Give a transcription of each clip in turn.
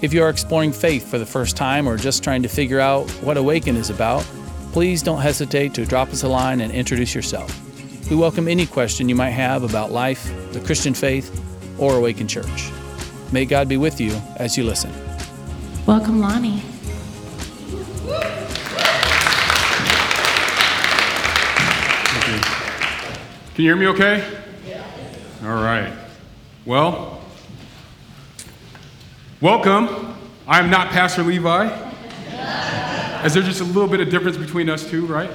If you are exploring faith for the first time or just trying to figure out what Awaken is about, please don't hesitate to drop us a line and introduce yourself. We welcome any question you might have about life, the Christian faith, or Awaken Church. May God be with you as you listen. Welcome, Lonnie. Can you hear me okay? Yeah. All right. Well, welcome. I'm not Pastor Levi. Is there just a little bit of difference between us two, right?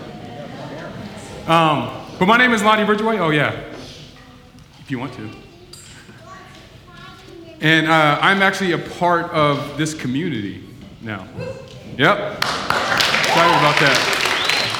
Um, but my name is Lonnie Ridgeway. Oh, yeah. If you want to. And uh, I'm actually a part of this community now. Yep. Excited about that.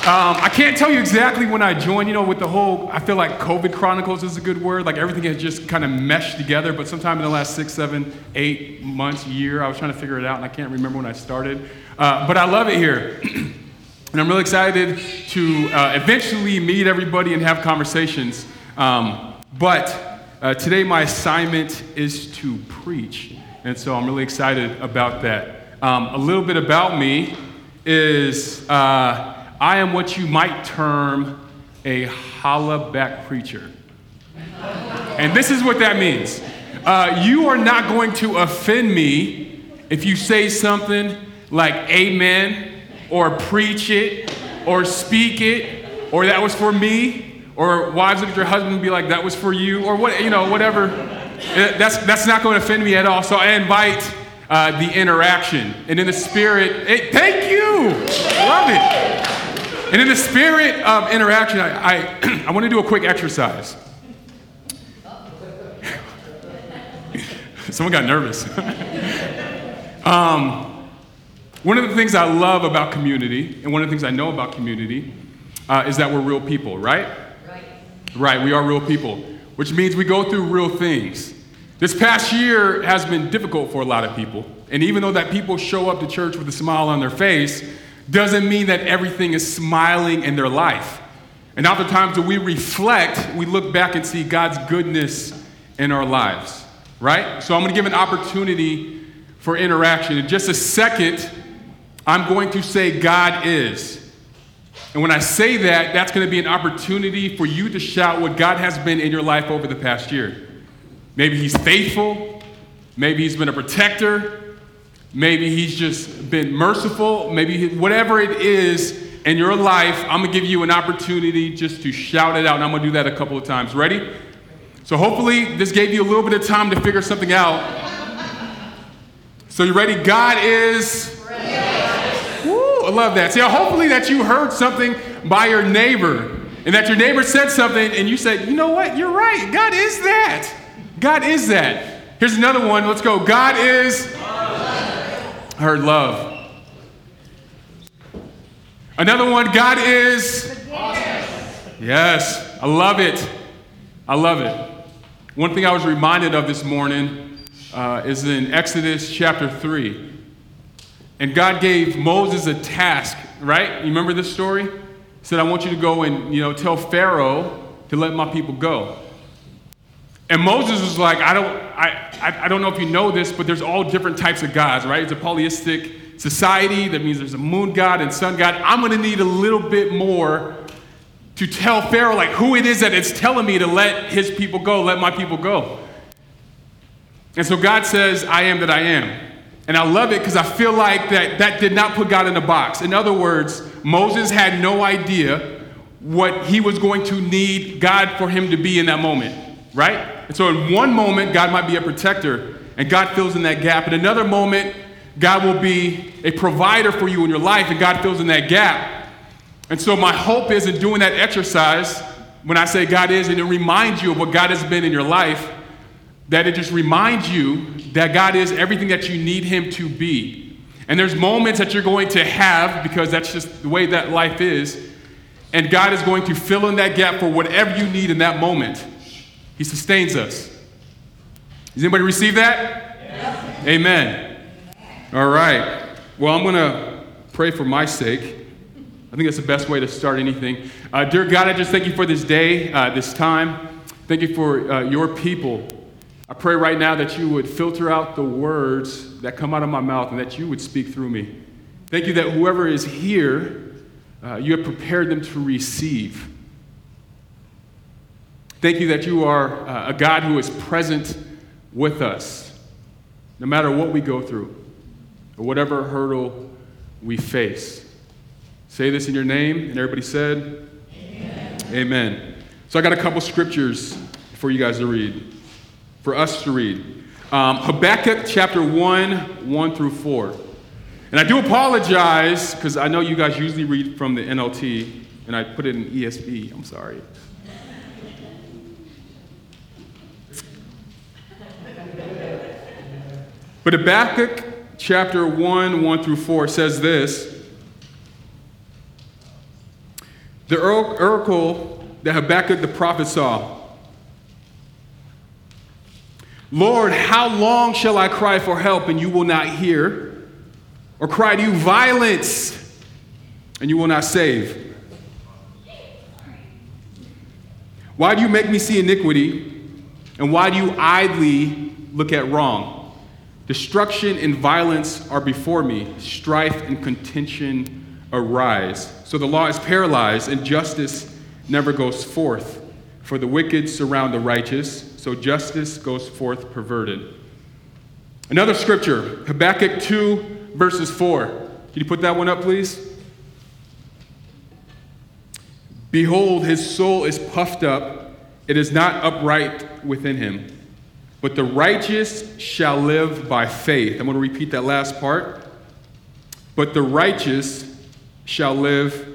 Um, I can't tell you exactly when I joined, you know, with the whole, I feel like COVID Chronicles is a good word. Like everything has just kind of meshed together. But sometime in the last six, seven, eight months, year, I was trying to figure it out and I can't remember when I started. Uh, but I love it here. and I'm really excited to uh, eventually meet everybody and have conversations. Um, but uh, today, my assignment is to preach. And so I'm really excited about that. Um, a little bit about me is. I am what you might term a holla back preacher. And this is what that means. Uh, you are not going to offend me if you say something like amen or preach it or speak it or that was for me or wives look at your husband and be like that was for you or what you know whatever. Uh, that's that's not going to offend me at all. So i invite uh, the interaction. And in the spirit it, thank you! Love it and in the spirit of interaction, I, I, I want to do a quick exercise. Someone got nervous. um, one of the things I love about community, and one of the things I know about community, uh, is that we're real people, right? Right. Right, we are real people, which means we go through real things. This past year has been difficult for a lot of people. And even though that people show up to church with a smile on their face, doesn't mean that everything is smiling in their life. And oftentimes, when we reflect, we look back and see God's goodness in our lives, right? So, I'm going to give an opportunity for interaction. In just a second, I'm going to say, God is. And when I say that, that's going to be an opportunity for you to shout what God has been in your life over the past year. Maybe He's faithful, maybe He's been a protector, Maybe he's just been merciful. Maybe whatever it is in your life, I'm going to give you an opportunity just to shout it out. And I'm going to do that a couple of times. Ready? So hopefully this gave you a little bit of time to figure something out. So you ready? God is. Woo, I love that. See, hopefully that you heard something by your neighbor and that your neighbor said something and you said, you know what? You're right. God is that. God is that. Here's another one. Let's go. God is. I heard love. Another one, God is. Yes, I love it. I love it. One thing I was reminded of this morning uh, is in Exodus chapter 3. And God gave Moses a task, right? You remember this story? He said, I want you to go and, you know, tell Pharaoh to let my people go. And Moses was like, I don't, I, I, don't know if you know this, but there's all different types of gods, right? It's a polytheistic society. That means there's a moon god and sun god. I'm going to need a little bit more to tell Pharaoh, like, who it is that it's telling me to let his people go, let my people go. And so God says, I am that I am. And I love it because I feel like that, that did not put God in a box. In other words, Moses had no idea what he was going to need God for him to be in that moment right? And so in one moment, God might be a protector, and God fills in that gap. In another moment, God will be a provider for you in your life, and God fills in that gap. And so my hope is in doing that exercise, when I say God is, and it reminds you of what God has been in your life, that it just reminds you that God is everything that you need Him to be. And there's moments that you're going to have because that's just the way that life is. And God is going to fill in that gap for whatever you need in that moment. He sustains us. Does anybody receive that? Yes. Amen. All right. Well, I'm going to pray for my sake. I think that's the best way to start anything. Uh, dear God, I just thank you for this day, uh, this time. Thank you for uh, your people. I pray right now that you would filter out the words that come out of my mouth and that you would speak through me. Thank you that whoever is here, uh, you have prepared them to receive. Thank you that you are uh, a God who is present with us, no matter what we go through or whatever hurdle we face. Say this in your name, and everybody said, Amen. Amen. So I got a couple scriptures for you guys to read for us to read. Um, Habakkuk chapter 1, 1 through 4. And I do apologize because I know you guys usually read from the NLT, and I put it in ESV. I'm sorry. But Habakkuk chapter 1, 1 through 4 says this The oracle that Habakkuk the prophet saw Lord, how long shall I cry for help and you will not hear? Or cry to you violence and you will not save? Why do you make me see iniquity? And why do you idly look at wrong? Destruction and violence are before me, strife and contention arise. So the law is paralyzed and justice never goes forth. For the wicked surround the righteous so justice goes forth perverted. Another scripture, Habakkuk 2, verses 4. Can you put that one up, please? Behold, his soul is puffed up, it is not upright within him. But the righteous shall live by faith. I'm going to repeat that last part. But the righteous shall live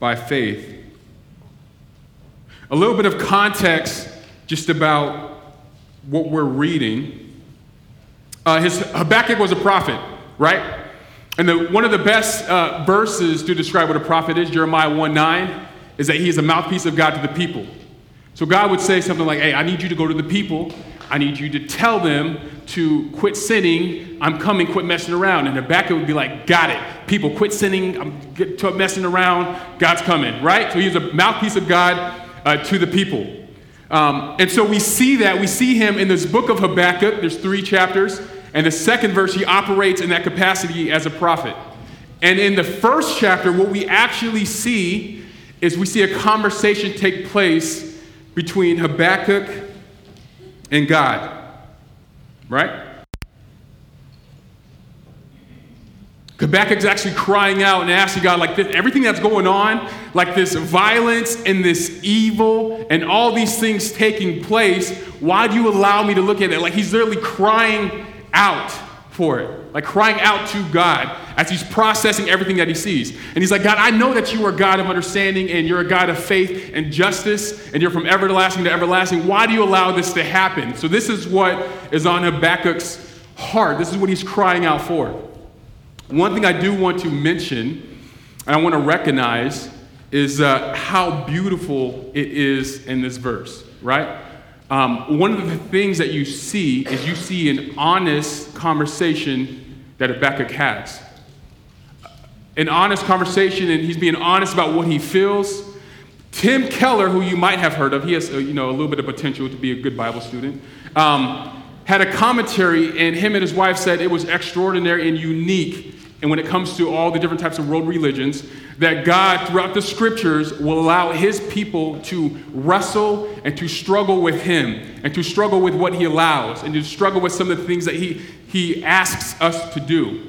by faith. A little bit of context just about what we're reading. Uh, his, Habakkuk was a prophet, right? And the, one of the best uh, verses to describe what a prophet is, Jeremiah 1 9, is that he is a mouthpiece of God to the people. So God would say something like, Hey, I need you to go to the people. I need you to tell them to quit sinning. I'm coming, quit messing around. And Habakkuk would be like, Got it. People, quit sinning. I'm messing around. God's coming, right? So he's a mouthpiece of God uh, to the people. Um, and so we see that. We see him in this book of Habakkuk. There's three chapters. And the second verse, he operates in that capacity as a prophet. And in the first chapter, what we actually see is we see a conversation take place between Habakkuk and God. Right? Habakkuk's actually crying out and asking God, like, this, everything that's going on, like this violence and this evil and all these things taking place, why do you allow me to look at it? Like, he's literally crying out for it, like crying out to God as he's processing everything that he sees. And he's like, God, I know that you are God of understanding and you're a God of faith and justice and you're from everlasting to everlasting. Why do you allow this to happen? So, this is what is on Habakkuk's heart. This is what he's crying out for. One thing I do want to mention, and I want to recognize, is uh, how beautiful it is in this verse, right? Um, one of the things that you see is you see an honest conversation that Habakkuk has. An honest conversation, and he's being honest about what he feels. Tim Keller, who you might have heard of, he has uh, you know, a little bit of potential to be a good Bible student, um, had a commentary, and him and his wife said it was extraordinary and unique and when it comes to all the different types of world religions, that God, throughout the scriptures, will allow his people to wrestle and to struggle with him, and to struggle with what he allows, and to struggle with some of the things that he, he asks us to do.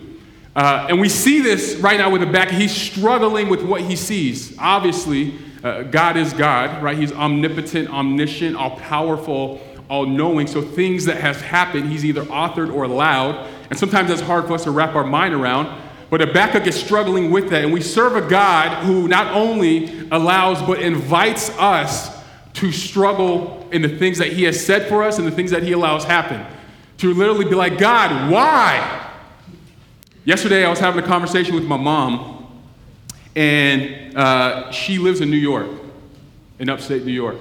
Uh, and we see this right now with Habakkuk. He's struggling with what he sees. Obviously, uh, God is God, right? He's omnipotent, omniscient, all powerful, all knowing. So things that have happened, he's either authored or allowed. And sometimes that's hard for us to wrap our mind around. But Habakkuk is struggling with that. And we serve a God who not only allows, but invites us to struggle in the things that He has said for us and the things that He allows happen. To literally be like, God, why? Yesterday, I was having a conversation with my mom, and uh, she lives in New York, in upstate New York.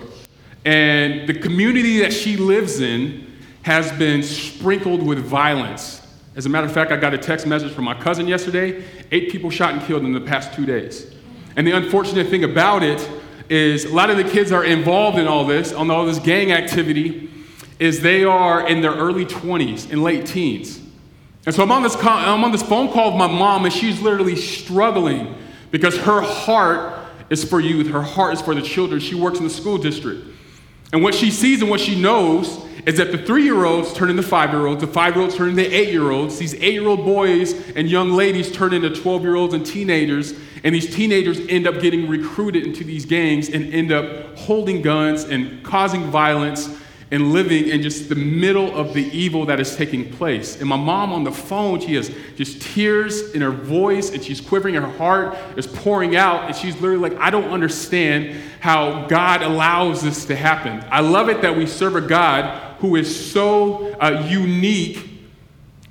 And the community that she lives in has been sprinkled with violence. As a matter of fact, I got a text message from my cousin yesterday eight people shot and killed in the past two days. And the unfortunate thing about it is a lot of the kids are involved in all this, on all this gang activity, is they are in their early 20s and late teens. And so I'm on this, I'm on this phone call with my mom, and she's literally struggling because her heart is for youth, her heart is for the children. She works in the school district. And what she sees and what she knows is that the three year olds turn into five year olds, the five year olds turn into eight year olds, these eight year old boys and young ladies turn into 12 year olds and teenagers, and these teenagers end up getting recruited into these gangs and end up holding guns and causing violence and living in just the middle of the evil that is taking place. And my mom on the phone, she has just tears in her voice and she's quivering, her heart is pouring out, and she's literally like, I don't understand how God allows this to happen. I love it that we serve a God who is so uh, unique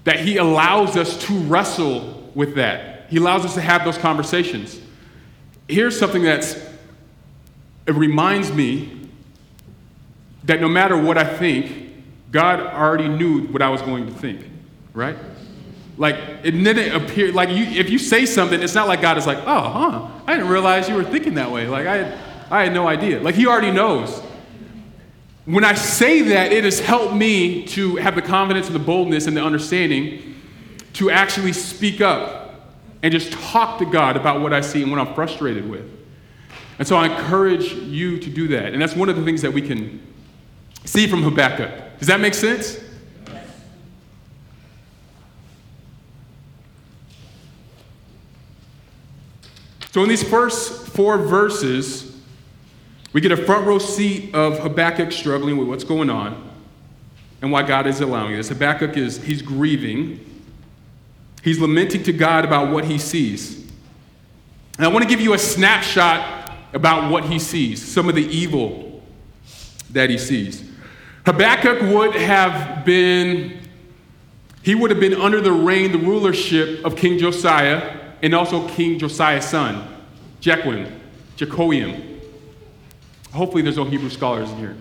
that he allows us to wrestle with that. He allows us to have those conversations. Here's something that's, it reminds me that no matter what I think, God already knew what I was going to think, right? Like, it didn't appear, like, you, if you say something, it's not like God is like, oh, huh, I didn't realize you were thinking that way. Like, I had, I had no idea. Like, He already knows. When I say that, it has helped me to have the confidence and the boldness and the understanding to actually speak up and just talk to God about what I see and what I'm frustrated with. And so I encourage you to do that. And that's one of the things that we can see from Habakkuk. Does that make sense? So, in these first four verses, we get a front row seat of Habakkuk struggling with what's going on and why God is allowing this. Habakkuk is he's grieving. He's lamenting to God about what he sees. And I want to give you a snapshot about what he sees, some of the evil that he sees. Habakkuk would have been, he would have been under the reign, the rulership of King Josiah and also King Josiah's son, Jequim, Jehoiam. Hopefully, there's no Hebrew scholars in here.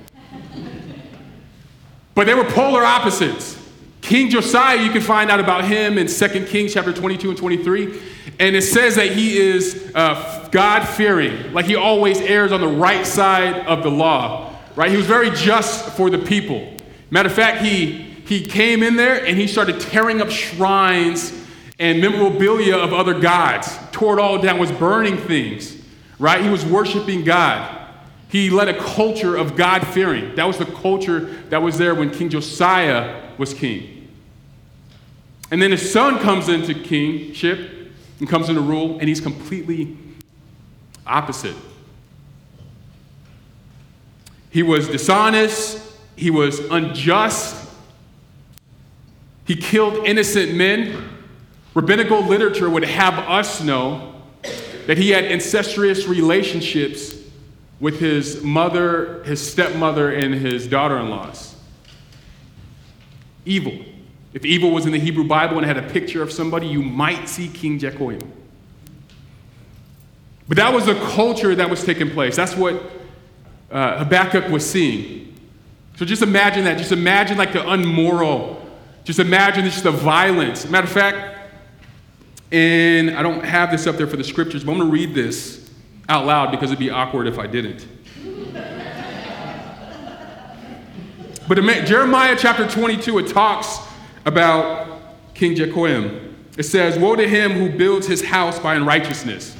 But they were polar opposites. King Josiah, you can find out about him in 2 Kings chapter 22 and 23. And it says that he is uh, God fearing, like he always errs on the right side of the law right? He was very just for the people. Matter of fact, he, he came in there and he started tearing up shrines and memorabilia of other gods, tore it all down, was burning things, right? He was worshiping God. He led a culture of God fearing. That was the culture that was there when King Josiah was king. And then his son comes into kingship and comes into rule, and he's completely opposite. He was dishonest, he was unjust, he killed innocent men. Rabbinical literature would have us know that he had incestuous relationships with his mother, his stepmother, and his daughter in laws. Evil. If evil was in the Hebrew Bible and had a picture of somebody, you might see King Jehoiam. But that was the culture that was taking place. That's what uh, Habakkuk was seeing. So just imagine that. Just imagine like the unmoral. Just imagine just the violence. Matter of fact, and I don't have this up there for the scriptures, but I'm going to read this out loud because it'd be awkward if I didn't. but Jeremiah chapter 22, it talks about King Jehoiam. It says, Woe to him who builds his house by unrighteousness,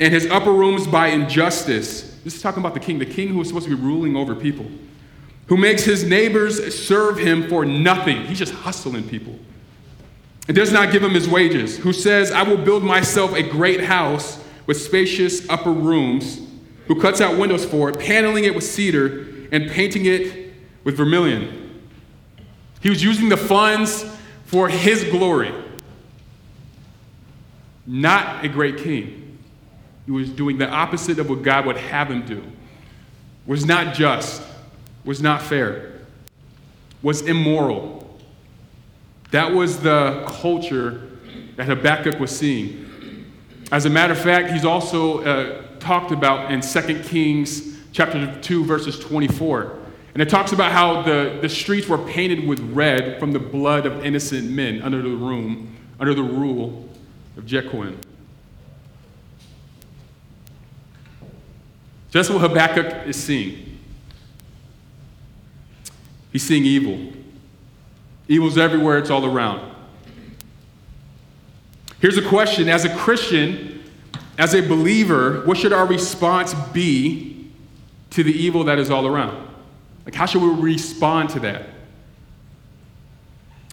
and his upper rooms by injustice this is talking about the king, the king who is supposed to be ruling over people, who makes his neighbors serve him for nothing. He's just hustling people. And does not give him his wages, who says, I will build myself a great house with spacious upper rooms, who cuts out windows for it, paneling it with cedar and painting it with vermilion. He was using the funds for his glory. Not a great king. He was doing the opposite of what God would have him do. was not just, was not fair, was immoral. That was the culture that Habakkuk was seeing. As a matter of fact, he's also uh, talked about in 2 Kings chapter 2, verses 24. And it talks about how the, the streets were painted with red from the blood of innocent men under the room, under the rule of Jehoiakim. That's what Habakkuk is seeing. He's seeing evil. Evil's everywhere, it's all around. Here's a question as a Christian, as a believer, what should our response be to the evil that is all around? Like, how should we respond to that?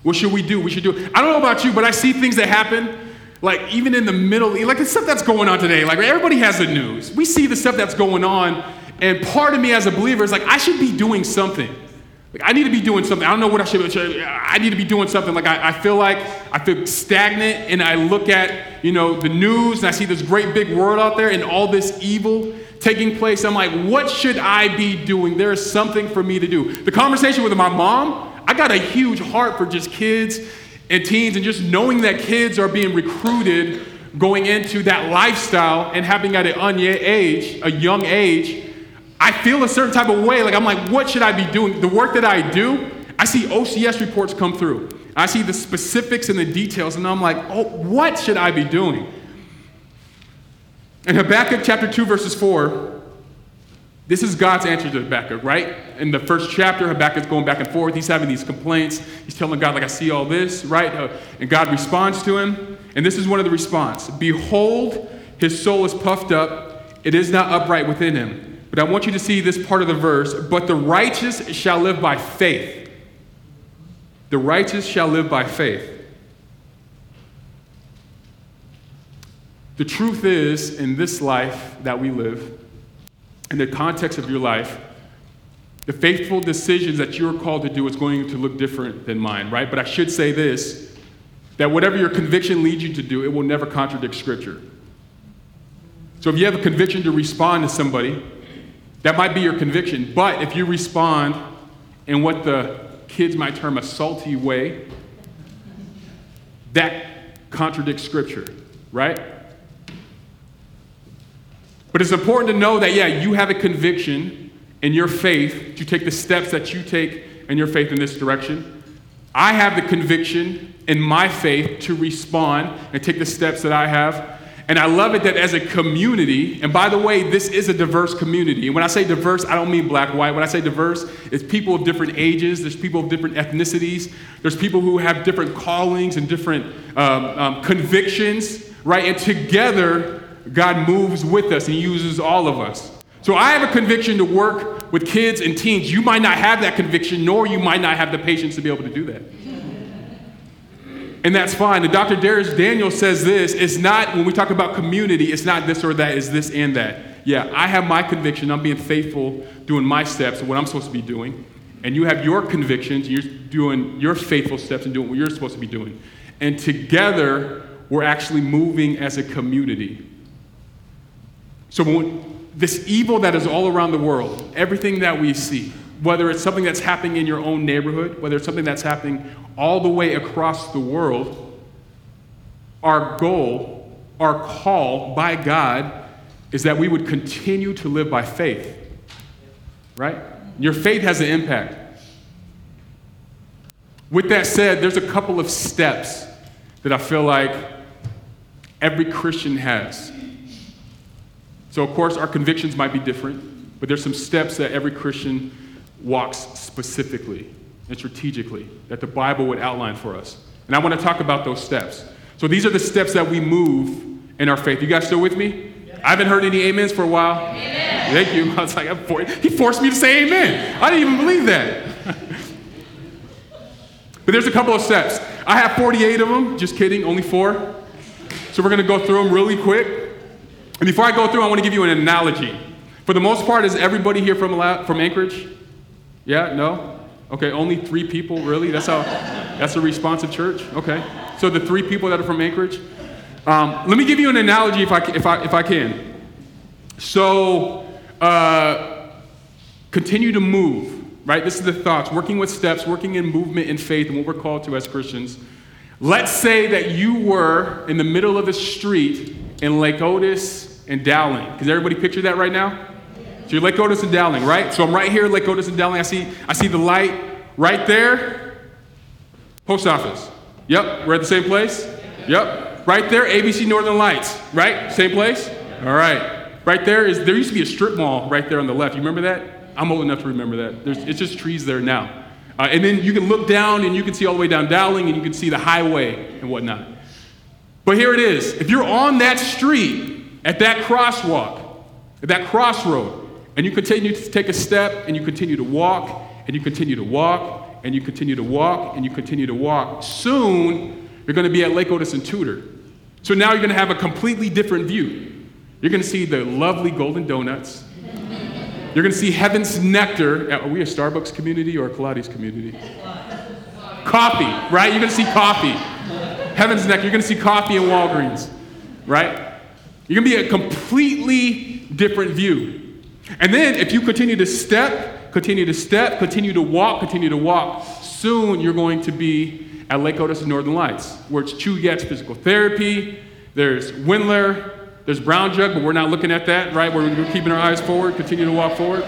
What should we do? We should do. I don't know about you, but I see things that happen like even in the middle, like the stuff that's going on today, like everybody has the news. We see the stuff that's going on, and part of me as a believer is like, I should be doing something. Like I need to be doing something. I don't know what I should. Be I need to be doing something. Like I, I feel like I feel stagnant, and I look at you know the news, and I see this great big world out there, and all this evil taking place. I'm like, what should I be doing? There is something for me to do. The conversation with my mom, I got a huge heart for just kids and teens, and just knowing that kids are being recruited going into that lifestyle and having at an age, a young age, I feel a certain type of way. Like I'm like, what should I be doing? The work that I do, I see OCS reports come through. I see the specifics and the details, and I'm like, oh, what should I be doing? In Habakkuk chapter 2, verses 4, this is God's answer to Habakkuk, right? In the first chapter, Habakkuk's going back and forth. He's having these complaints. He's telling God, like, I see all this, right? And God responds to him. And this is one of the response. Behold, his soul is puffed up. It is not upright within him. But I want you to see this part of the verse. But the righteous shall live by faith. The righteous shall live by faith. The truth is, in this life that we live, in the context of your life, the faithful decisions that you're called to do is going to look different than mine, right? But I should say this that whatever your conviction leads you to do, it will never contradict Scripture. So if you have a conviction to respond to somebody, that might be your conviction. But if you respond in what the kids might term a salty way, that contradicts Scripture, right? But it's important to know that, yeah, you have a conviction in your faith to take the steps that you take in your faith in this direction. I have the conviction in my faith to respond and take the steps that I have. And I love it that as a community, and by the way, this is a diverse community. And when I say diverse, I don't mean black, white. When I say diverse, it's people of different ages, there's people of different ethnicities, there's people who have different callings and different um, um, convictions, right? And together, God moves with us and uses all of us. So I have a conviction to work with kids and teens. You might not have that conviction, nor you might not have the patience to be able to do that. And that's fine. And Dr. Dharius Daniel says this it's not, when we talk about community, it's not this or that, it's this and that. Yeah, I have my conviction. I'm being faithful, doing my steps, what I'm supposed to be doing. And you have your convictions, you're doing your faithful steps and doing what you're supposed to be doing. And together, we're actually moving as a community. So, when, this evil that is all around the world, everything that we see, whether it's something that's happening in your own neighborhood, whether it's something that's happening all the way across the world, our goal, our call by God is that we would continue to live by faith. Right? Your faith has an impact. With that said, there's a couple of steps that I feel like every Christian has so, of course, our convictions might be different, but there's some steps that every Christian walks specifically and strategically that the Bible would outline for us. And I want to talk about those steps. So, these are the steps that we move in our faith. You guys still with me? I haven't heard any amens for a while. Amen. Thank you. I was like, he forced me to say amen. I didn't even believe that. but there's a couple of steps. I have 48 of them. Just kidding, only four. So we're going to go through them really quick. And before I go through, I want to give you an analogy. For the most part, is everybody here from, from Anchorage? Yeah? No? Okay, only three people, really? That's how, that's a responsive church? Okay. So the three people that are from Anchorage? Um, let me give you an analogy if I, if I, if I can. So, uh, continue to move, right? This is the thoughts, working with steps, working in movement in faith, and what we're called to as Christians. Let's say that you were in the middle of the street in Lake Otis and Dowling. Does everybody picture that right now? So you're Lake Otis and Dowling, right? So I'm right here, Lake Otis and Dowling. I see, I see the light right there. Post office. Yep, we're at the same place. Yep, right there, ABC Northern Lights, right? Same place. All right. Right there is there used to be a strip mall right there on the left. You remember that? I'm old enough to remember that. There's, it's just trees there now. Uh, and then you can look down and you can see all the way down Dowling and you can see the highway and whatnot. But here it is. If you're on that street, at that crosswalk, at that crossroad, and you continue to take a step and you continue to walk and you continue to walk and you continue to walk and you continue to walk, soon you're going to be at Lake Otis and Tudor. So now you're going to have a completely different view. You're going to see the lovely golden donuts. You're going to see heaven's nectar. Are we a Starbucks community or a Kaladi community? Coffee, right? You're going to see coffee. Heaven's nectar. You're going to see coffee in Walgreens, right? You're going to be a completely different view. And then if you continue to step, continue to step, continue to walk, continue to walk, soon you're going to be at Lake Otis Northern Lights, where it's Chugach Physical Therapy, there's Wendler, there's Brown Jug, but we're not looking at that, right? We're, we're keeping our eyes forward, continue to walk forward.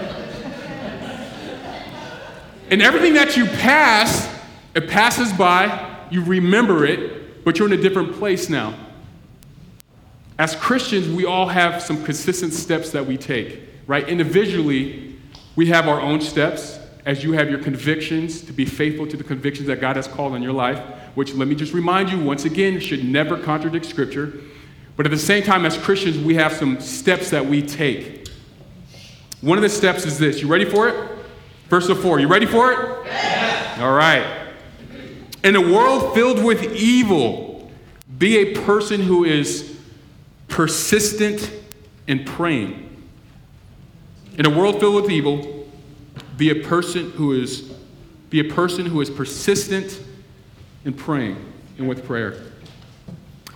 And everything that you pass, it passes by, you remember it, but you're in a different place now. As Christians, we all have some consistent steps that we take, right? Individually, we have our own steps, as you have your convictions to be faithful to the convictions that God has called on your life, which let me just remind you once again should never contradict Scripture. But at the same time, as Christians, we have some steps that we take. One of the steps is this. You ready for it? Verse of 4. You ready for it? Yes. All right. In a world filled with evil, be a person who is persistent in praying. In a world filled with evil, be a person who is be a person who is persistent in praying and with prayer.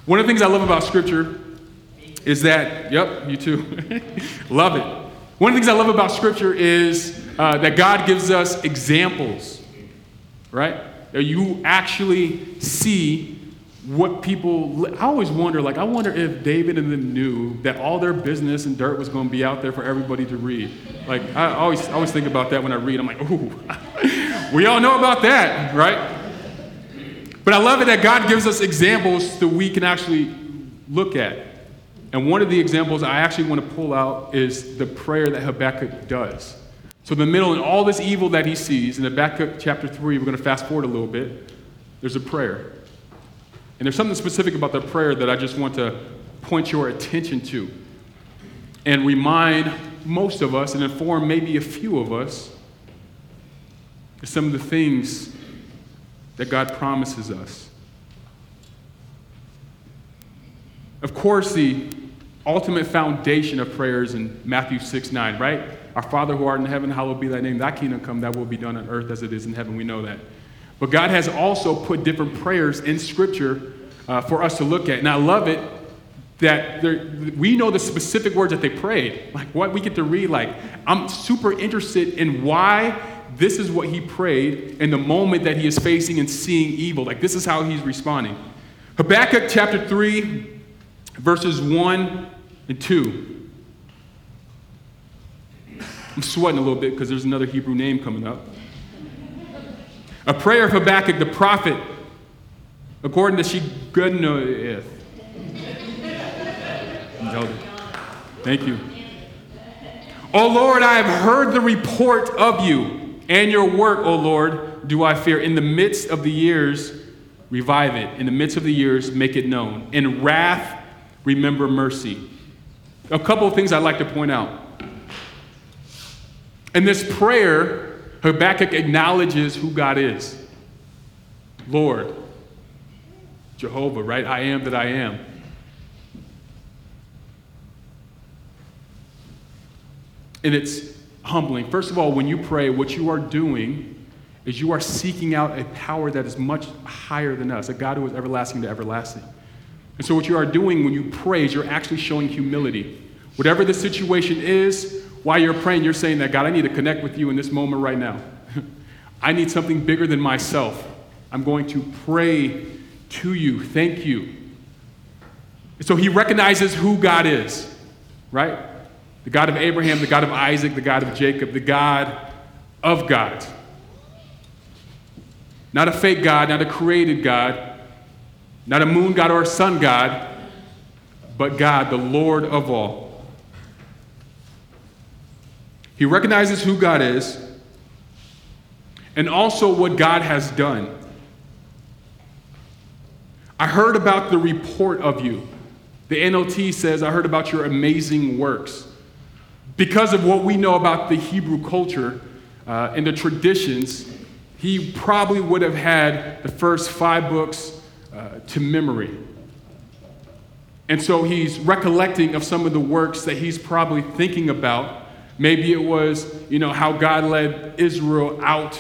One of the things I love about Scripture is that, yep, you too. love it. One of the things I love about Scripture is uh, that God gives us examples, right? That you actually see what people. I always wonder, like, I wonder if David and them knew that all their business and dirt was going to be out there for everybody to read. Like, I always, I always think about that when I read. I'm like, ooh, we all know about that, right? But I love it that God gives us examples that we can actually look at. And one of the examples I actually want to pull out is the prayer that Habakkuk does. So, in the middle, in all this evil that he sees, in Habakkuk chapter 3, we're going to fast forward a little bit, there's a prayer. And there's something specific about the prayer that I just want to point your attention to and remind most of us and inform maybe a few of us some of the things that God promises us. Of course, the ultimate foundation of prayers in Matthew 6 9, right? Our Father who art in heaven, hallowed be thy name. Thy kingdom come, that will be done on earth as it is in heaven. We know that. But God has also put different prayers in Scripture uh, for us to look at. And I love it that we know the specific words that they prayed. Like what we get to read, like, I'm super interested in why this is what he prayed in the moment that he is facing and seeing evil. Like, this is how he's responding. Habakkuk chapter 3, verses 1 and 2. I'm sweating a little bit because there's another Hebrew name coming up. A prayer of Habakkuk the prophet, according to she Shigionoth. Thank you. Oh Lord, I have heard the report of you and your work, O Lord, do I fear. In the midst of the years, revive it. In the midst of the years, make it known. In wrath, remember mercy. A couple of things I'd like to point out. In this prayer, Habakkuk acknowledges who God is Lord, Jehovah, right? I am that I am. And it's humbling. First of all, when you pray, what you are doing is you are seeking out a power that is much higher than us, a God who is everlasting to everlasting. And so, what you are doing when you pray is you're actually showing humility. Whatever the situation is, while you're praying, you're saying that, God, I need to connect with you in this moment right now. I need something bigger than myself. I'm going to pray to you. Thank you. So he recognizes who God is, right? The God of Abraham, the God of Isaac, the God of Jacob, the God of God. Not a fake God, not a created God, not a moon God or a sun God, but God, the Lord of all. He recognizes who God is and also what God has done. I heard about the report of you. The NLT says, I heard about your amazing works. Because of what we know about the Hebrew culture uh, and the traditions, he probably would have had the first five books uh, to memory. And so he's recollecting of some of the works that he's probably thinking about. Maybe it was, you know, how God led Israel out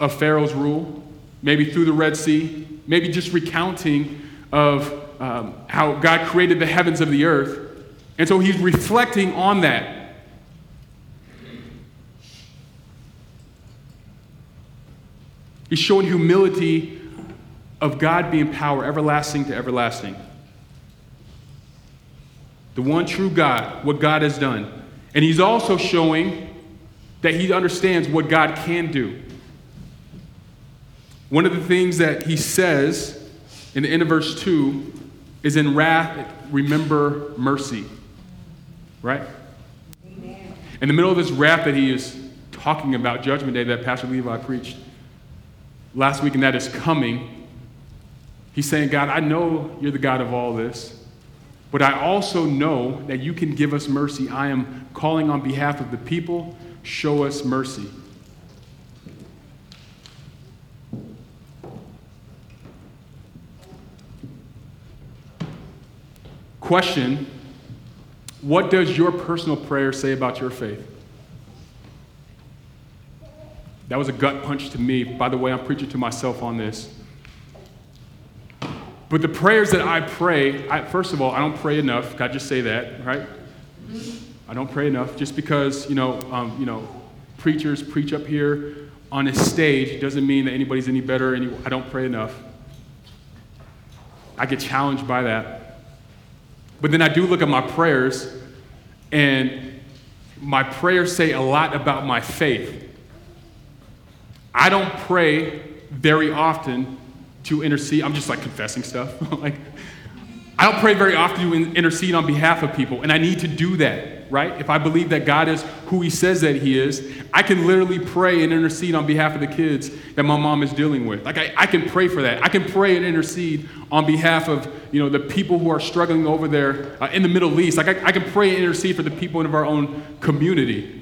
of Pharaoh's rule, maybe through the Red Sea, maybe just recounting of um, how God created the heavens of the earth. And so he's reflecting on that. He's showing humility of God being power, everlasting to everlasting. The one true God, what God has done. And he's also showing that he understands what God can do. One of the things that he says in the end of verse 2 is in wrath, remember mercy. Right? Amen. In the middle of this wrath that he is talking about, Judgment Day, that Pastor Levi preached last week, and that is coming, he's saying, God, I know you're the God of all this, but I also know that you can give us mercy. I am calling on behalf of the people, show us mercy. Question What does your personal prayer say about your faith? That was a gut punch to me. By the way, I'm preaching to myself on this. But the prayers that I pray, I, first of all, I don't pray enough. God just say that, right? I don't pray enough. Just because you know, um, you know, preachers preach up here on a stage doesn't mean that anybody's any better. Any, I don't pray enough. I get challenged by that. But then I do look at my prayers, and my prayers say a lot about my faith. I don't pray very often to intercede. I'm just like confessing stuff. like, I don't pray very often to intercede on behalf of people, and I need to do that right? If I believe that God is who He says that He is, I can literally pray and intercede on behalf of the kids that my mom is dealing with. Like, I, I can pray for that. I can pray and intercede on behalf of, you know, the people who are struggling over there uh, in the Middle East. Like, I, I can pray and intercede for the people in our own community.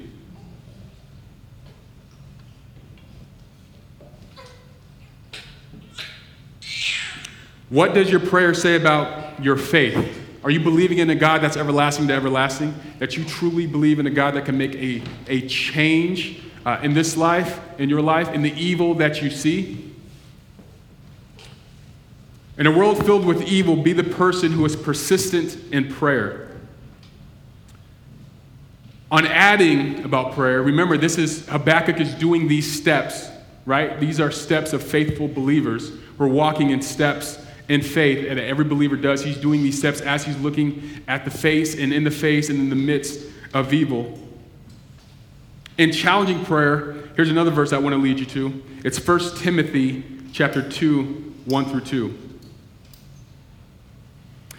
What does your prayer say about your faith? Are you believing in a God that's everlasting to everlasting? That you truly believe in a God that can make a, a change uh, in this life, in your life, in the evil that you see? In a world filled with evil, be the person who is persistent in prayer. On adding about prayer, remember this is Habakkuk is doing these steps, right? These are steps of faithful believers. We're walking in steps in faith and every believer does. He's doing these steps as he's looking at the face and in the face and in the midst of evil. In challenging prayer, here's another verse I want to lead you to. It's 1 Timothy chapter 2, 1 through 2.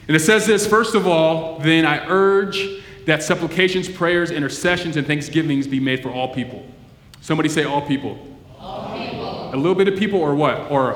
And it says this First of all, then I urge that supplications, prayers, intercessions, and thanksgivings be made for all people. Somebody say all people. All people. A little bit of people or what? Or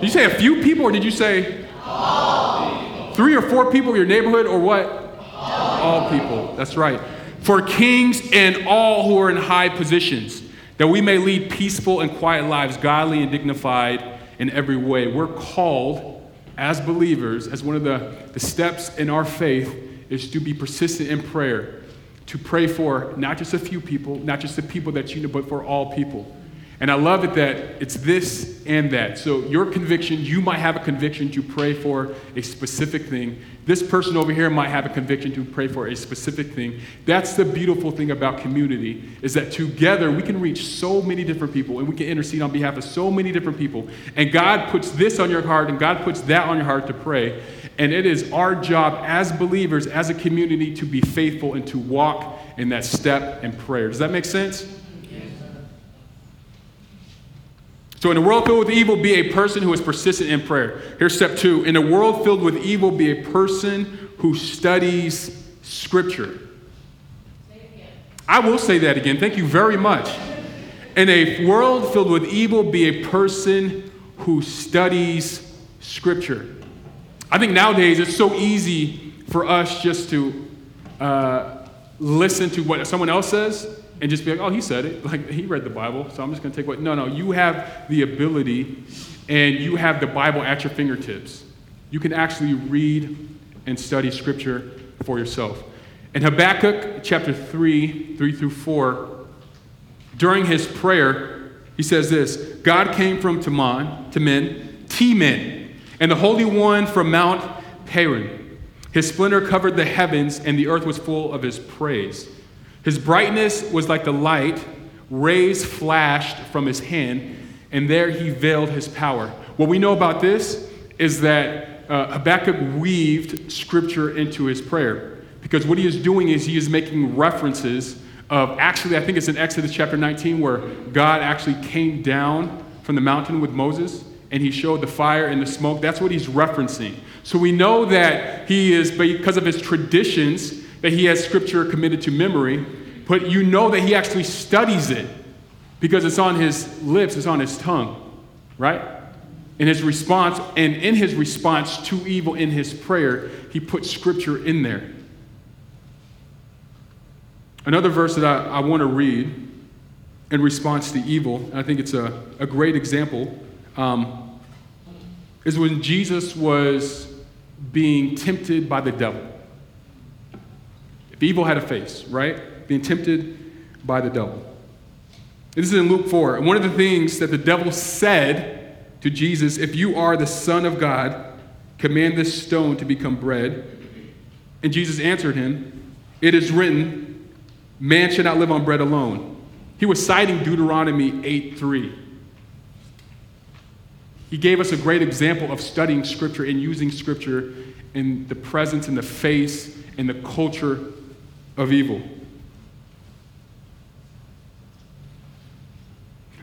did you say a few people or did you say all three or four people in your neighborhood or what? All, all people. That's right. For kings and all who are in high positions, that we may lead peaceful and quiet lives, godly and dignified in every way. We're called as believers, as one of the, the steps in our faith, is to be persistent in prayer, to pray for not just a few people, not just the people that you know, but for all people. And I love it that it's this and that. So, your conviction, you might have a conviction to pray for a specific thing. This person over here might have a conviction to pray for a specific thing. That's the beautiful thing about community is that together we can reach so many different people and we can intercede on behalf of so many different people. And God puts this on your heart and God puts that on your heart to pray. And it is our job as believers, as a community, to be faithful and to walk in that step and prayer. Does that make sense? So, in a world filled with evil, be a person who is persistent in prayer. Here's step two. In a world filled with evil, be a person who studies Scripture. I will say that again. Thank you very much. In a world filled with evil, be a person who studies Scripture. I think nowadays it's so easy for us just to uh, listen to what someone else says and just be like, oh, he said it. Like, he read the Bible, so I'm just going to take what. No, no, you have the ability and you have the Bible at your fingertips. You can actually read and study Scripture for yourself. In Habakkuk chapter 3, 3 through 4, during his prayer, he says this God came from Teman, Temin, Teman, and the Holy One from Mount Paran. His splendor covered the heavens, and the earth was full of his praise. His brightness was like the light, rays flashed from his hand, and there he veiled his power. What we know about this is that uh, Habakkuk weaved scripture into his prayer because what he is doing is he is making references of actually, I think it's in Exodus chapter 19 where God actually came down from the mountain with Moses and he showed the fire and the smoke. That's what he's referencing. So we know that he is, because of his traditions, that he has scripture committed to memory, but you know that he actually studies it because it's on his lips, it's on his tongue, right? In his response, and in his response to evil in his prayer, he put scripture in there. Another verse that I, I want to read in response to evil, and I think it's a, a great example, um, is when Jesus was being tempted by the devil. If evil had a face, right? Being tempted by the devil. This is in Luke 4. And one of the things that the devil said to Jesus, if you are the Son of God, command this stone to become bread. And Jesus answered him, It is written, man should not live on bread alone. He was citing Deuteronomy 8 3. He gave us a great example of studying Scripture and using Scripture in the presence, in the face, in the culture of evil.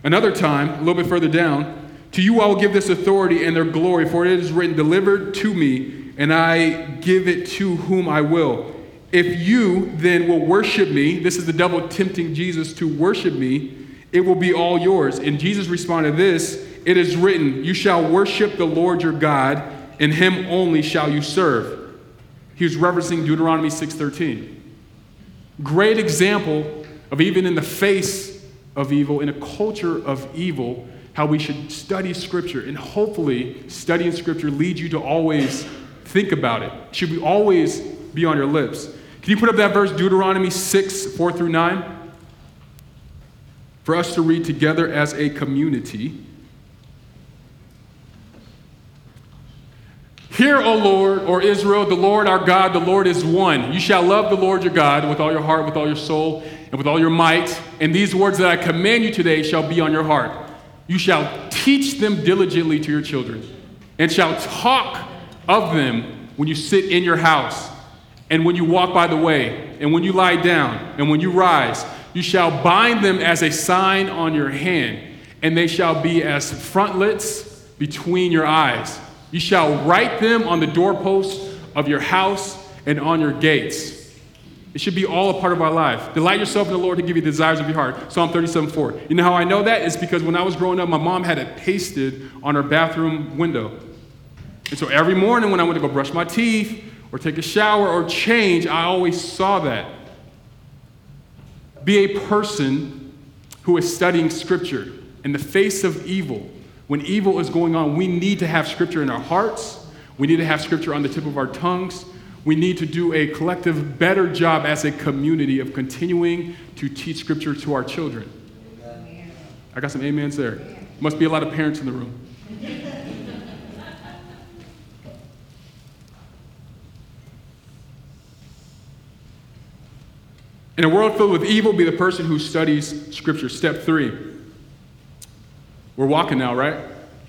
Another time, a little bit further down, to you I will give this authority and their glory, for it is written, Delivered to me, and I give it to whom I will. If you then will worship me, this is the devil tempting Jesus to worship me, it will be all yours. And Jesus responded, This, it is written, You shall worship the Lord your God, and him only shall you serve. He was referencing Deuteronomy 6:13. Great example of even in the face of evil, in a culture of evil, how we should study Scripture. And hopefully, studying Scripture leads you to always think about it. Should we always be on your lips? Can you put up that verse, Deuteronomy 6, 4 through 9? For us to read together as a community. Hear, O Lord, or Israel, the Lord our God, the Lord is one. You shall love the Lord your God with all your heart, with all your soul, and with all your might. And these words that I command you today shall be on your heart. You shall teach them diligently to your children, and shall talk of them when you sit in your house, and when you walk by the way, and when you lie down, and when you rise. You shall bind them as a sign on your hand, and they shall be as frontlets between your eyes. You shall write them on the doorposts of your house and on your gates. It should be all a part of our life. Delight yourself in the Lord to give you the desires of your heart. Psalm 37 4. You know how I know that? It's because when I was growing up, my mom had it pasted on her bathroom window. And so every morning when I went to go brush my teeth or take a shower or change, I always saw that. Be a person who is studying Scripture in the face of evil when evil is going on, we need to have scripture in our hearts. We need to have scripture on the tip of our tongues. We need to do a collective better job as a community of continuing to teach scripture to our children. I got some amens there. Must be a lot of parents in the room. In a world filled with evil, be the person who studies Scripture. Step three. We're walking now, right?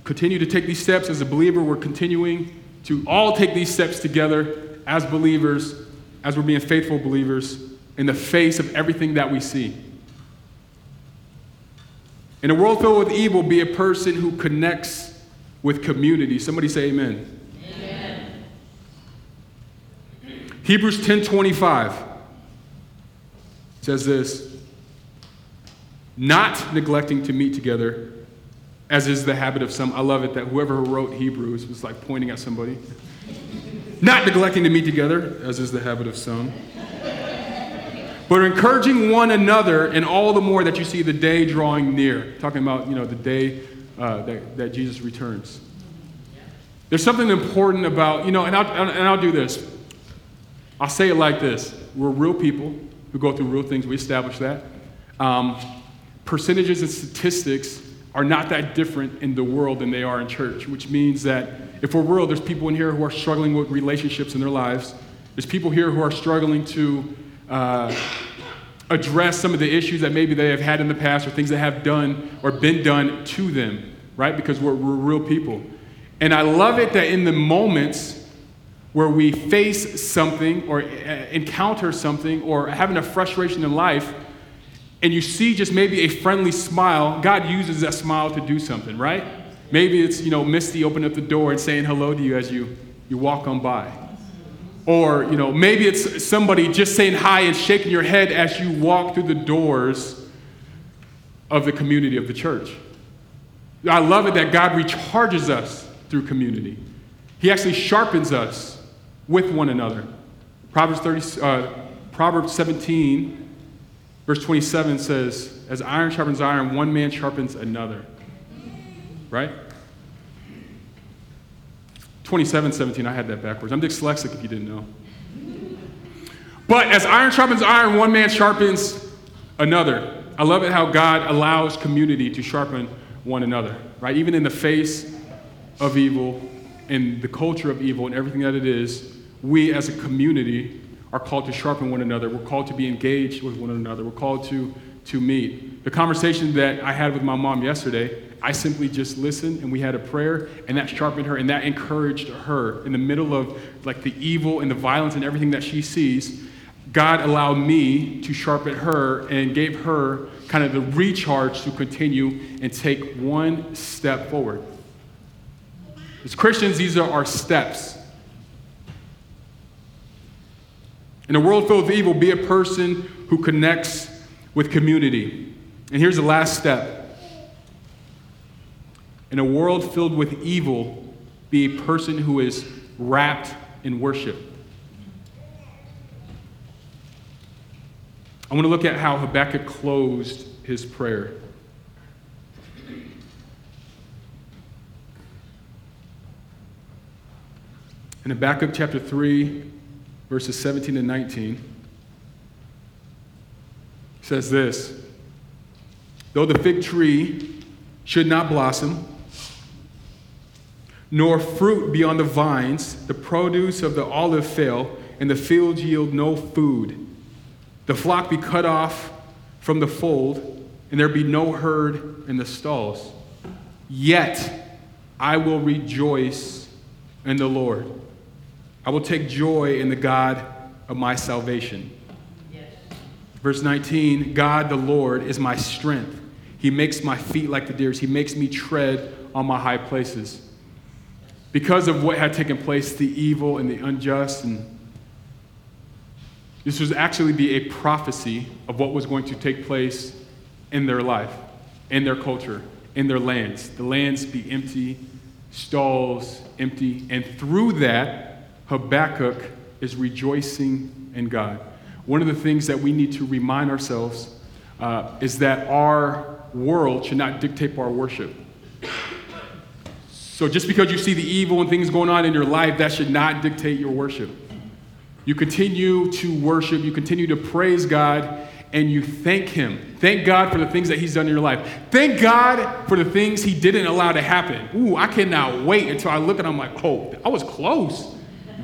Continue to take these steps as a believer. We're continuing to all take these steps together as believers, as we're being faithful believers, in the face of everything that we see. In a world filled with evil, be a person who connects with community. Somebody say amen. amen. Hebrews 10:25 says this, not neglecting to meet together as is the habit of some. I love it that whoever wrote Hebrews was like pointing at somebody. Not neglecting to meet together as is the habit of some but encouraging one another, and all the more that you see the day drawing near. Talking about, you know, the day uh, that, that Jesus returns. There's something important about, you know, and I'll, and I'll do this. I'll say it like this We're real people who go through real things, we establish that. Um, percentages and statistics are not that different in the world than they are in church, which means that if we're real, there's people in here who are struggling with relationships in their lives. There's people here who are struggling to uh, address some of the issues that maybe they have had in the past or things that have done or been done to them, right? Because we're, we're real people. And I love it that in the moments where we face something or uh, encounter something or having a frustration in life, and you see just maybe a friendly smile, God uses that smile to do something, right? Maybe it's, you know, Misty opening up the door and saying hello to you as you, you walk on by. Or, you know, maybe it's somebody just saying hi and shaking your head as you walk through the doors of the community of the church. I love it that God recharges us through community. He actually sharpens us with one another. Proverbs, 30, uh, Proverbs 17, verse 27 says, As iron sharpens iron, one man sharpens another. Right? 27, 17, I had that backwards. I'm dyslexic if you didn't know. But as iron sharpens iron, one man sharpens another. I love it how God allows community to sharpen one another, right? Even in the face of evil and the culture of evil and everything that it is, we as a community are called to sharpen one another. We're called to be engaged with one another. We're called to, to meet. The conversation that I had with my mom yesterday, I simply just listened and we had a prayer and that sharpened her and that encouraged her in the middle of like the evil and the violence and everything that she sees. God allowed me to sharpen her and gave her kind of the recharge to continue and take one step forward. As Christians, these are our steps. In a world filled with evil, be a person who connects with community. And here's the last step in a world filled with evil, be a person who is wrapped in worship. I want to look at how Habakkuk closed his prayer. In Habakkuk chapter 3, verses 17 and 19, says this Though the fig tree should not blossom, nor fruit be on the vines, the produce of the olive fail, and the fields yield no food. The flock be cut off from the fold, and there be no herd in the stalls. Yet I will rejoice in the Lord. I will take joy in the God of my salvation. Yes. Verse 19 God the Lord is my strength. He makes my feet like the deer's, He makes me tread on my high places because of what had taken place, the evil and the unjust. And this was actually be a prophecy of what was going to take place in their life, in their culture, in their lands. The lands be empty, stalls empty, and through that, Habakkuk is rejoicing in God. One of the things that we need to remind ourselves uh, is that our world should not dictate our worship. So just because you see the evil and things going on in your life, that should not dictate your worship. You continue to worship, you continue to praise God, and you thank Him. Thank God for the things that He's done in your life. Thank God for the things He didn't allow to happen. Ooh, I cannot wait until I look and I'm like, oh, I was close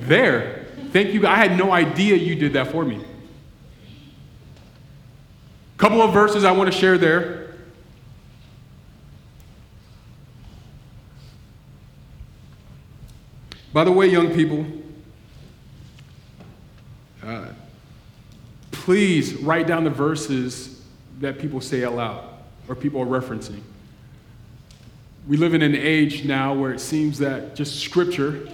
there. Thank you. I had no idea you did that for me. Couple of verses I want to share there. By the way, young people, uh, please write down the verses that people say out loud or people are referencing. We live in an age now where it seems that just scripture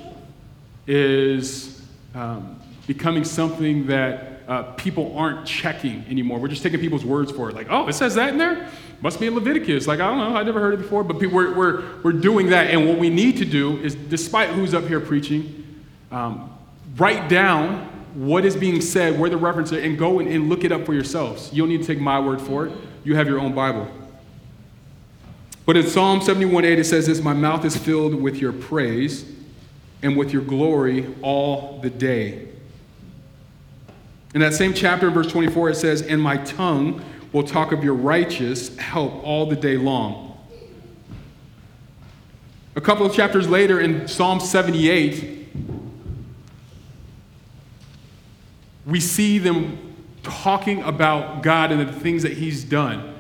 is um, becoming something that uh, people aren't checking anymore. We're just taking people's words for it. Like, oh, it says that in there? Must be in Leviticus. Like, I don't know, I never heard it before. But we're, we're, we're doing that. And what we need to do is, despite who's up here preaching, um, write down what is being said, where the reference is, and go and, and look it up for yourselves. You don't need to take my word for it. You have your own Bible. But in Psalm 71 8, it says this My mouth is filled with your praise and with your glory all the day. In that same chapter, verse 24, it says, And my tongue will talk of your righteous help all the day long. A couple of chapters later, in Psalm 78, we see them talking about God and the things that He's done,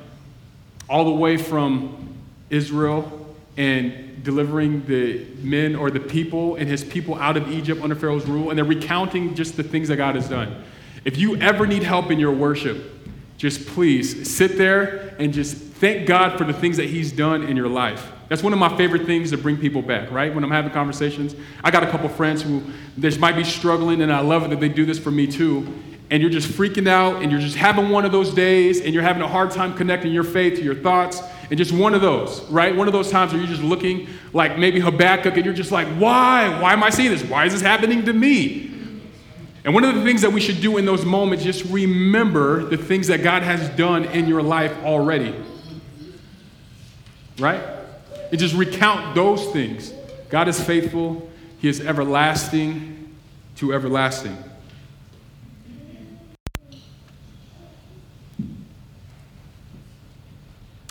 all the way from Israel and delivering the men or the people and his people out of Egypt under Pharaoh's rule, and they're recounting just the things that God has done. If you ever need help in your worship, just please sit there and just thank God for the things that He's done in your life. That's one of my favorite things to bring people back, right? When I'm having conversations, I got a couple friends who just might be struggling, and I love that they do this for me too. And you're just freaking out, and you're just having one of those days, and you're having a hard time connecting your faith to your thoughts, and just one of those, right? One of those times where you're just looking like maybe Habakkuk, and you're just like, why? Why am I seeing this? Why is this happening to me? And one of the things that we should do in those moments, just remember the things that God has done in your life already. Right? And just recount those things. God is faithful, He is everlasting to everlasting.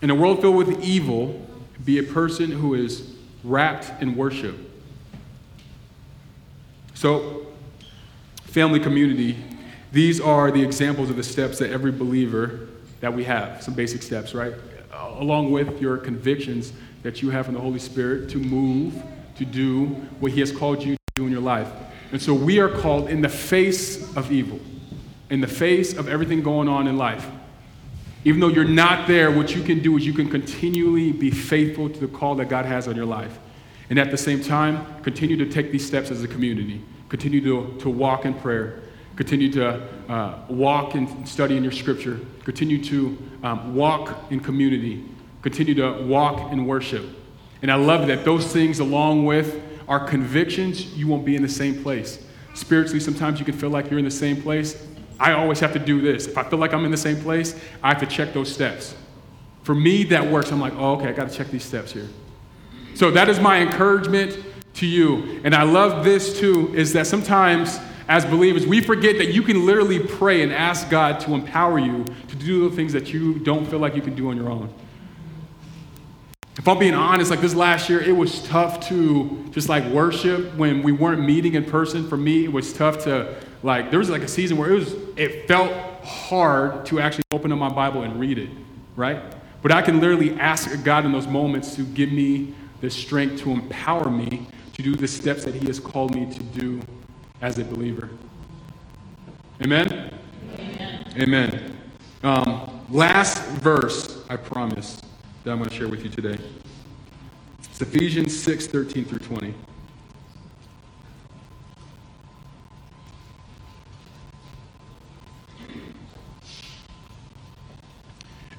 In a world filled with evil, be a person who is wrapped in worship. So, family community, these are the examples of the steps that every believer that we have, some basic steps, right? Along with your convictions that you have from the Holy Spirit to move, to do what He has called you to do in your life. And so we are called in the face of evil, in the face of everything going on in life. Even though you're not there, what you can do is you can continually be faithful to the call that God has on your life. And at the same time, continue to take these steps as a community. Continue to, to walk in prayer. Continue to uh, walk and study in your scripture. Continue to um, walk in community. Continue to walk in worship. And I love that those things, along with our convictions, you won't be in the same place. Spiritually, sometimes you can feel like you're in the same place. I always have to do this. If I feel like I'm in the same place, I have to check those steps. For me, that works. I'm like, oh, okay, I got to check these steps here. So that is my encouragement to you. And I love this too, is that sometimes as believers, we forget that you can literally pray and ask God to empower you to do the things that you don't feel like you can do on your own. If I'm being honest, like this last year, it was tough to just like worship when we weren't meeting in person. For me, it was tough to like, there was like a season where it was, it felt hard to actually open up my Bible and read it, right? But I can literally ask God in those moments to give me the strength to empower me to do the steps that He has called me to do as a believer. Amen? Amen. Amen. Um, last verse, I promise, that I'm going to share with you today. It's Ephesians 6 13 through 20.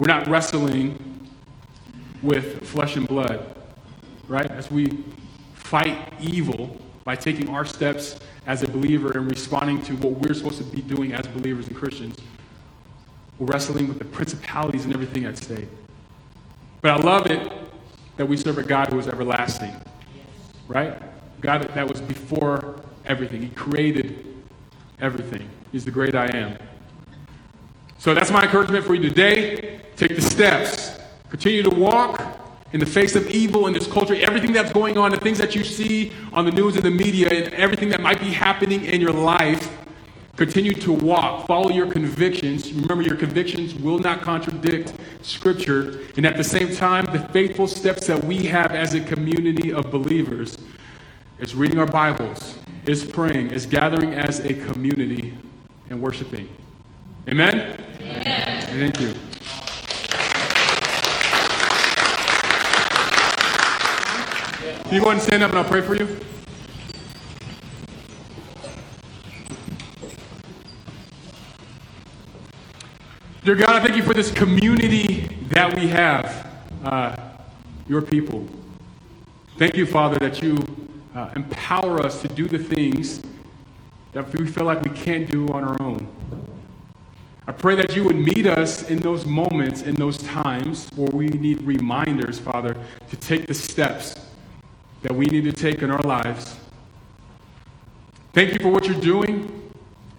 We're not wrestling with flesh and blood, right? As we fight evil by taking our steps as a believer and responding to what we're supposed to be doing as believers and Christians, we're wrestling with the principalities and everything at stake. But I love it that we serve a God who is everlasting, right? God that was before everything. He created everything. He's the great I am. So that's my encouragement for you today. Take the steps. Continue to walk in the face of evil in this culture, everything that's going on, the things that you see on the news and the media, and everything that might be happening in your life. Continue to walk. Follow your convictions. Remember, your convictions will not contradict Scripture. And at the same time, the faithful steps that we have as a community of believers is reading our Bibles, is praying, is gathering as a community and worshiping. Amen? Amen. Thank you. Can you go and stand up and I'll pray for you? Dear God, I thank you for this community that we have, uh, your people. Thank you, Father, that you uh, empower us to do the things that we feel like we can't do on our own. Pray that you would meet us in those moments, in those times where we need reminders, Father, to take the steps that we need to take in our lives. Thank you for what you're doing.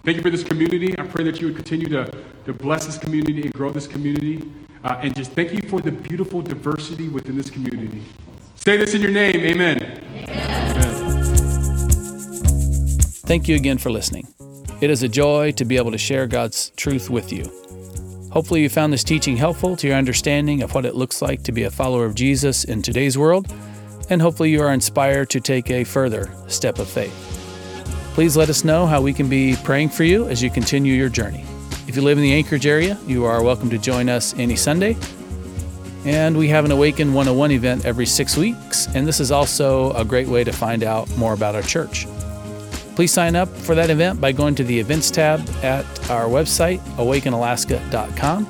Thank you for this community. I pray that you would continue to, to bless this community and grow this community. Uh, and just thank you for the beautiful diversity within this community. Say this in your name. Amen. Amen. Thank you again for listening. It is a joy to be able to share God's truth with you. Hopefully, you found this teaching helpful to your understanding of what it looks like to be a follower of Jesus in today's world, and hopefully, you are inspired to take a further step of faith. Please let us know how we can be praying for you as you continue your journey. If you live in the Anchorage area, you are welcome to join us any Sunday. And we have an Awaken 101 event every six weeks, and this is also a great way to find out more about our church. Please sign up for that event by going to the events tab at our website, awakenalaska.com,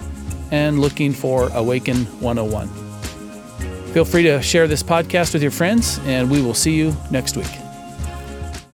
and looking for Awaken 101. Feel free to share this podcast with your friends, and we will see you next week.